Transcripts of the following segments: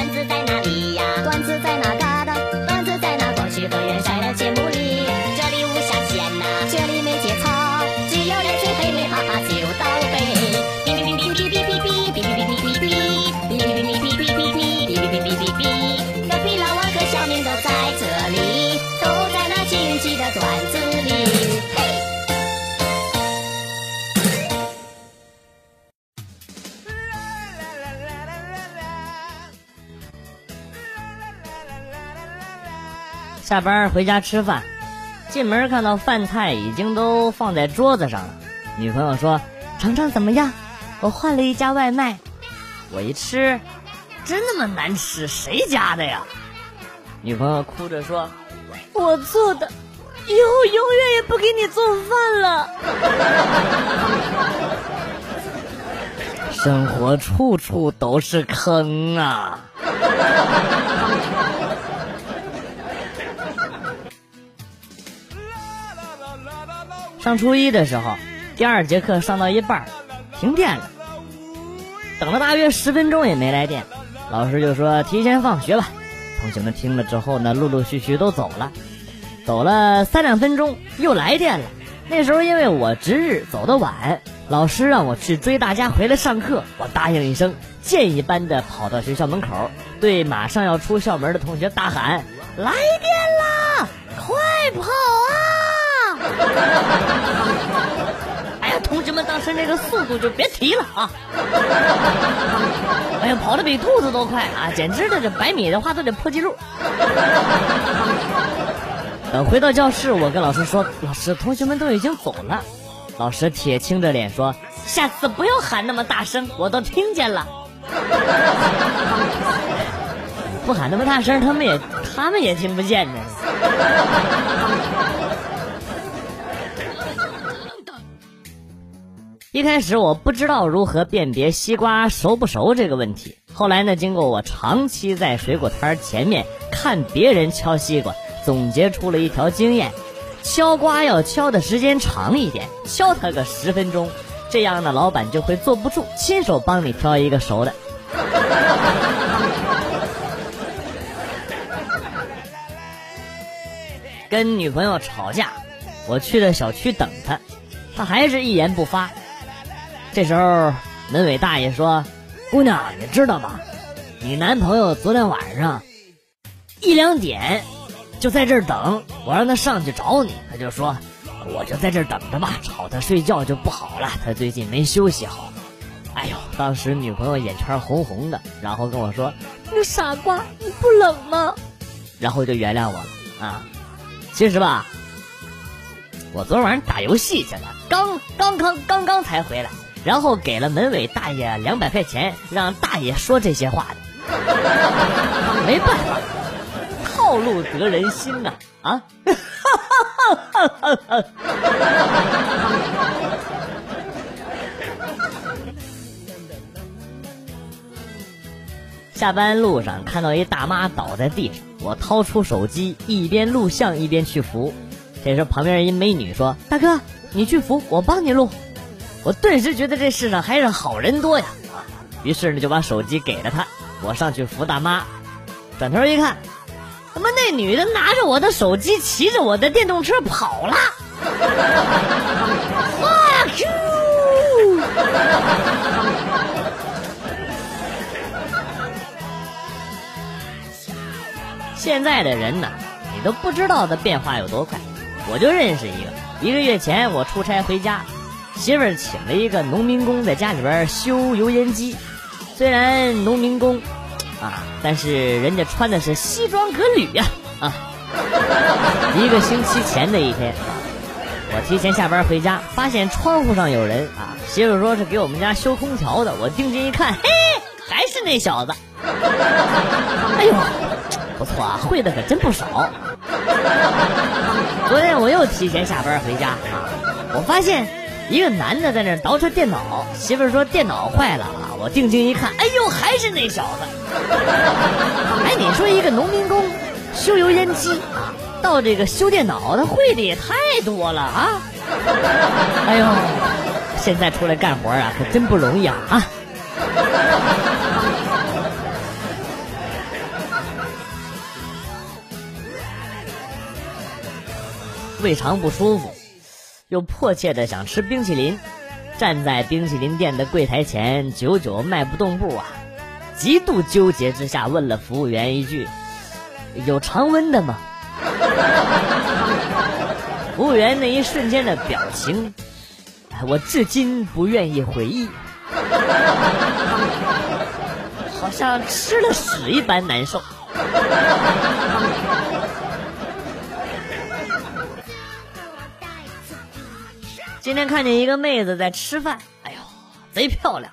段子在下班回家吃饭，进门看到饭菜已经都放在桌子上了。女朋友说：“尝尝怎么样？我换了一家外卖。”我一吃，真那么难吃？谁家的呀？女朋友哭着说：“我做的，以后永远也不给你做饭了。” 生活处处都是坑啊！上初一的时候，第二节课上到一半，停电了，等了大约十分钟也没来电，老师就说提前放学吧。同学们听了之后呢，陆陆续续都走了，走了三两分钟又来电了。那时候因为我值日走得晚，老师让我去追大家回来上课，我答应一声，箭一般的跑到学校门口，对马上要出校门的同学大喊：“来电啦，快跑啊！” 哎呀，同学们当时那个速度就别提了啊！哎呀，跑得比兔子都快啊，简直的这百米的话都得破纪录。等回到教室，我跟老师说：“老师，同学们都已经走了。”老师铁青着脸说：“下次不要喊那么大声，我都听见了。不喊那么大声，他们也他们也听不见呢。”一开始我不知道如何辨别西瓜熟不熟这个问题，后来呢，经过我长期在水果摊前面看别人敲西瓜，总结出了一条经验：敲瓜要敲的时间长一点，敲它个十分钟，这样呢，老板就会坐不住，亲手帮你挑一个熟的。跟女朋友吵架，我去了小区等她，她还是一言不发。这时候，门卫大爷说：“姑娘，你知道吗？你男朋友昨天晚上一两点就在这儿等，我让他上去找你，他就说我就在这儿等着吧，吵他睡觉就不好了。他最近没休息好。哎呦，当时女朋友眼圈红红的，然后跟我说：‘你傻瓜，你不冷吗？’然后就原谅我了啊。其实吧，我昨晚上打游戏去了，刚刚刚刚刚才回来。”然后给了门卫大爷两百块钱，让大爷说这些话的。没办法，套路得人心呐！啊！下班路上看到一大妈倒在地上，我掏出手机，一边录像一边去扶。这时旁边一美女说：“大哥，你去扶，我帮你录。”我顿时觉得这世上还是好人多呀！于是呢就把手机给了他，我上去扶大妈，转头一看，他妈那女的拿着我的手机，骑着我的电动车跑了。Fuck you！现在的人呢，你都不知道的变化有多快。我就认识一个，一个月前我出差回家。媳妇儿请了一个农民工在家里边修油烟机，虽然农民工，啊，但是人家穿的是西装革履呀，啊！一个星期前的一天，我提前下班回家，发现窗户上有人啊，媳妇说是给我们家修空调的，我定睛一看，嘿，还是那小子，哎呦，不错啊，会的可真不少。昨天我又提前下班回家啊，我发现。一个男的在那捯饬电脑，媳妇儿说电脑坏了啊。我定睛一看，哎呦，还是那小子。哎，你说一个农民工，修油烟机啊，到这个修电脑，他会的也太多了啊。哎呦，现在出来干活啊，可真不容易啊啊。胃肠不舒服，又迫切的想吃冰淇淋，站在冰淇淋店的柜台前，久久迈不动步啊！极度纠结之下，问了服务员一句：“有常温的吗？” 服务员那一瞬间的表情，我至今不愿意回忆，好像吃了屎一般难受。今天看见一个妹子在吃饭，哎呦，贼漂亮，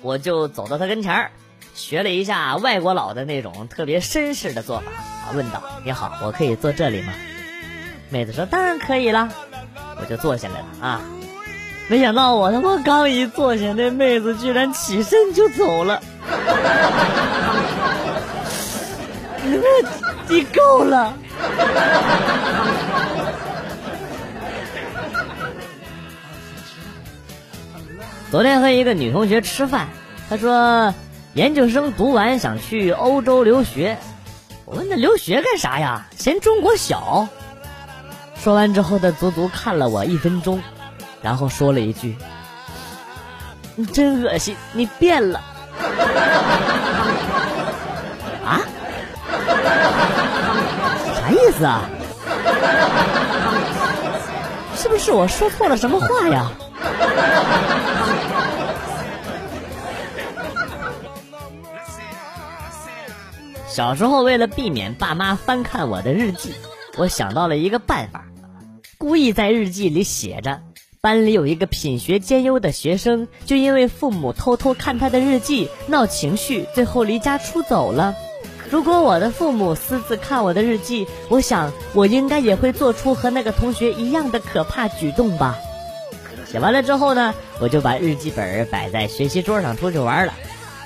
我就走到她跟前儿，学了一下外国佬的那种特别绅士的做法，问道：“你好，我可以坐这里吗？”妹子说：“当然可以啦。”我就坐下来了啊，没想到我他妈刚一坐下，那妹子居然起身就走了。你够了！昨天和一个女同学吃饭，她说研究生读完想去欧洲留学。我问她留学干啥呀？嫌中国小？说完之后，她足足看了我一分钟，然后说了一句：“你真恶心，你变了。”啊？啥意思啊？是不是我说错了什么话呀？小时候为了避免爸妈翻看我的日记，我想到了一个办法，故意在日记里写着：班里有一个品学兼优的学生，就因为父母偷偷看他的日记闹情绪，最后离家出走了。如果我的父母私自看我的日记，我想我应该也会做出和那个同学一样的可怕举动吧。写完了之后呢，我就把日记本摆在学习桌上出去玩了。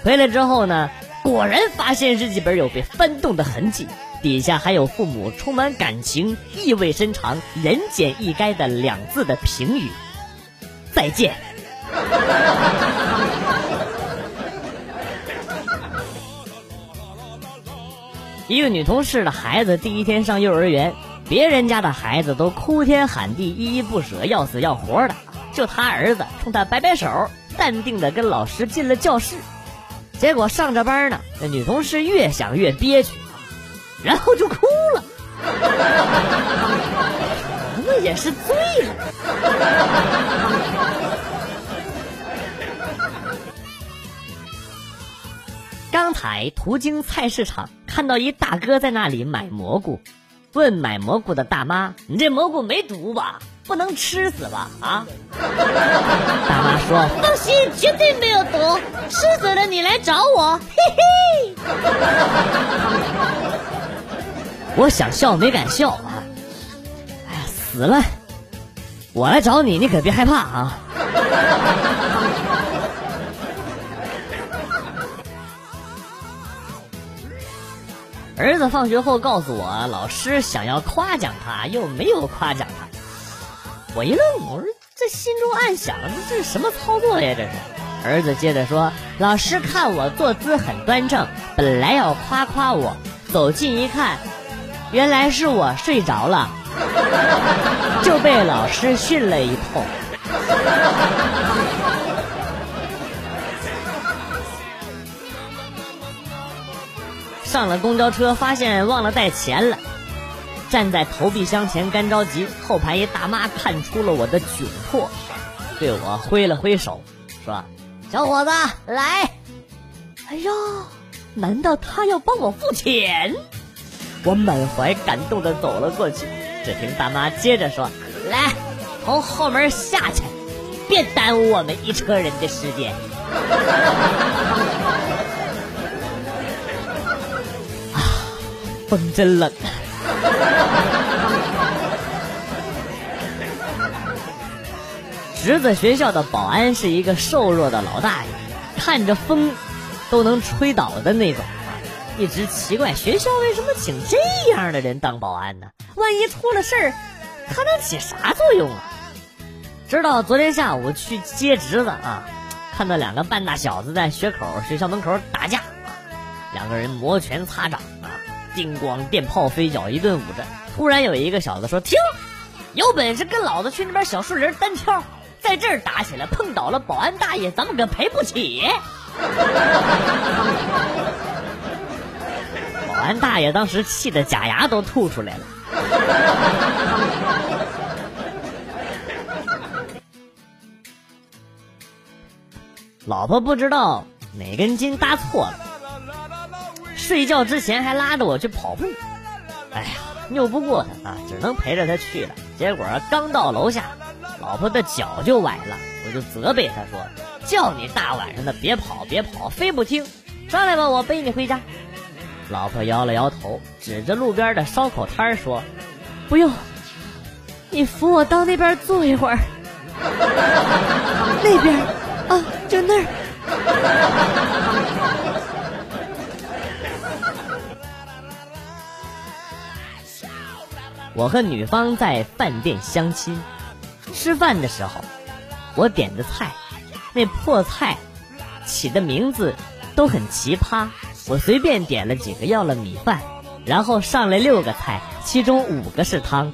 回来之后呢，果然发现日记本有被翻动的痕迹，底下还有父母充满感情、意味深长、言简意赅的两字的评语：再见。一个女同事的孩子第一天上幼儿园，别人家的孩子都哭天喊地、依依不舍、要死要活的，就他儿子冲他摆摆手，淡定的跟老师进了教室。结果上着班呢，那女同事越想越憋屈，然后就哭了。那也是醉了。刚才途经菜市场，看到一大哥在那里买蘑菇，问买蘑菇的大妈：“你这蘑菇没毒吧？不能吃死吧？”啊！大妈说：“放心，绝对没有毒，吃死了你来找我。”嘿嘿。我想笑没敢笑啊！哎呀，死了！我来找你，你可别害怕啊！儿子放学后告诉我，老师想要夸奖他，又没有夸奖他。我一愣，我说这心中暗想，这是什么操作呀？这是。儿子接着说，老师看我坐姿很端正，本来要夸夸我，走近一看，原来是我睡着了，就被老师训了一通。上了公交车，发现忘了带钱了，站在投币箱前干着急。后排一大妈看出了我的窘迫，对我挥了挥手，说：“小伙子，来。”哎呦，难道他要帮我付钱？我满怀感动的走了过去。只听大妈接着说：“来，从后门下去，别耽误我们一车人的时间。” 啊风真冷。侄子学校的保安是一个瘦弱的老大爷，看着风都能吹倒的那种！一直奇怪学校为什么请这样的人当保安呢？万一出了事儿，他能起啥作用啊？直到昨天下午去接侄子啊，看到两个半大小子在学口学校门口打架，两个人摩拳擦掌啊。金光电炮飞脚，一顿舞着。突然有一个小子说：“停！有本事跟老子去那边小树林单挑，在这儿打起来碰倒了保安大爷，咱们可赔不起。保安大爷当时气得假牙都吐出来了。老婆不知道哪根筋搭错了，睡觉之前还拉着我去跑步。哎呀，拗不过他啊，只能陪着他去了。结果刚到楼下，老婆的脚就崴了，我就责备他说：“叫你大晚上的别跑别跑，非不听，上来吧，我背你回家。”老婆摇了摇头，指着路边的烧烤摊说：“不用，你扶我到那边坐一会儿。那边啊，就那儿。”我和女方在饭店相亲，吃饭的时候，我点的菜，那破菜起的名字都很奇葩。我随便点了几个，要了米饭，然后上来六个菜，其中五个是汤，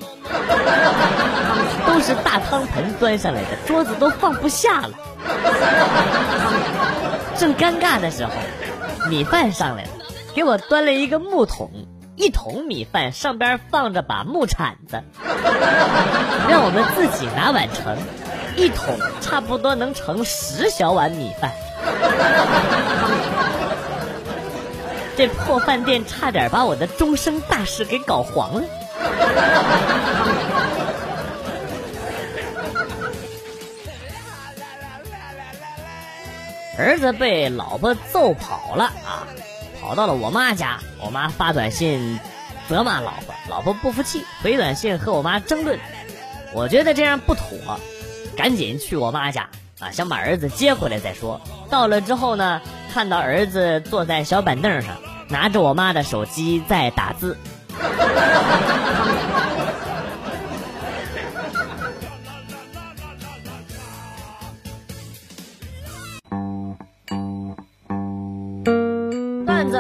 都是大汤盆端上来的，桌子都放不下了。正尴尬的时候，米饭上来了，给我端了一个木桶。一桶米饭上边放着把木铲子，让我们自己拿碗盛。一桶差不多能盛十小碗米饭。这破饭店差点把我的终生大事给搞黄了。儿子被老婆揍跑了啊！跑到了我妈家，我妈发短信责骂老婆，老婆不服气，回短信和我妈争论。我觉得这样不妥，赶紧去我妈家啊，想把儿子接回来再说。到了之后呢，看到儿子坐在小板凳上，拿着我妈的手机在打字。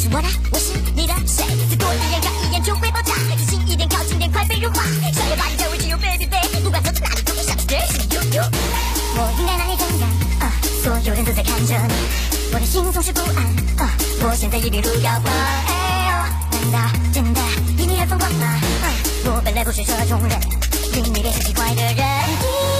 是我的我是你的谁再多一眼看一眼就会爆炸再近一点靠近点快被融化想要把你占为己有 baby baby 不管走到哪里都别想去迪士尼哟哟我应该哪里勇敢啊所有人都在看着你我的心总是不安啊我现在已病入膏肓啊难道真的因你而疯狂吗啊我本来不是这种人因你变成奇怪的人。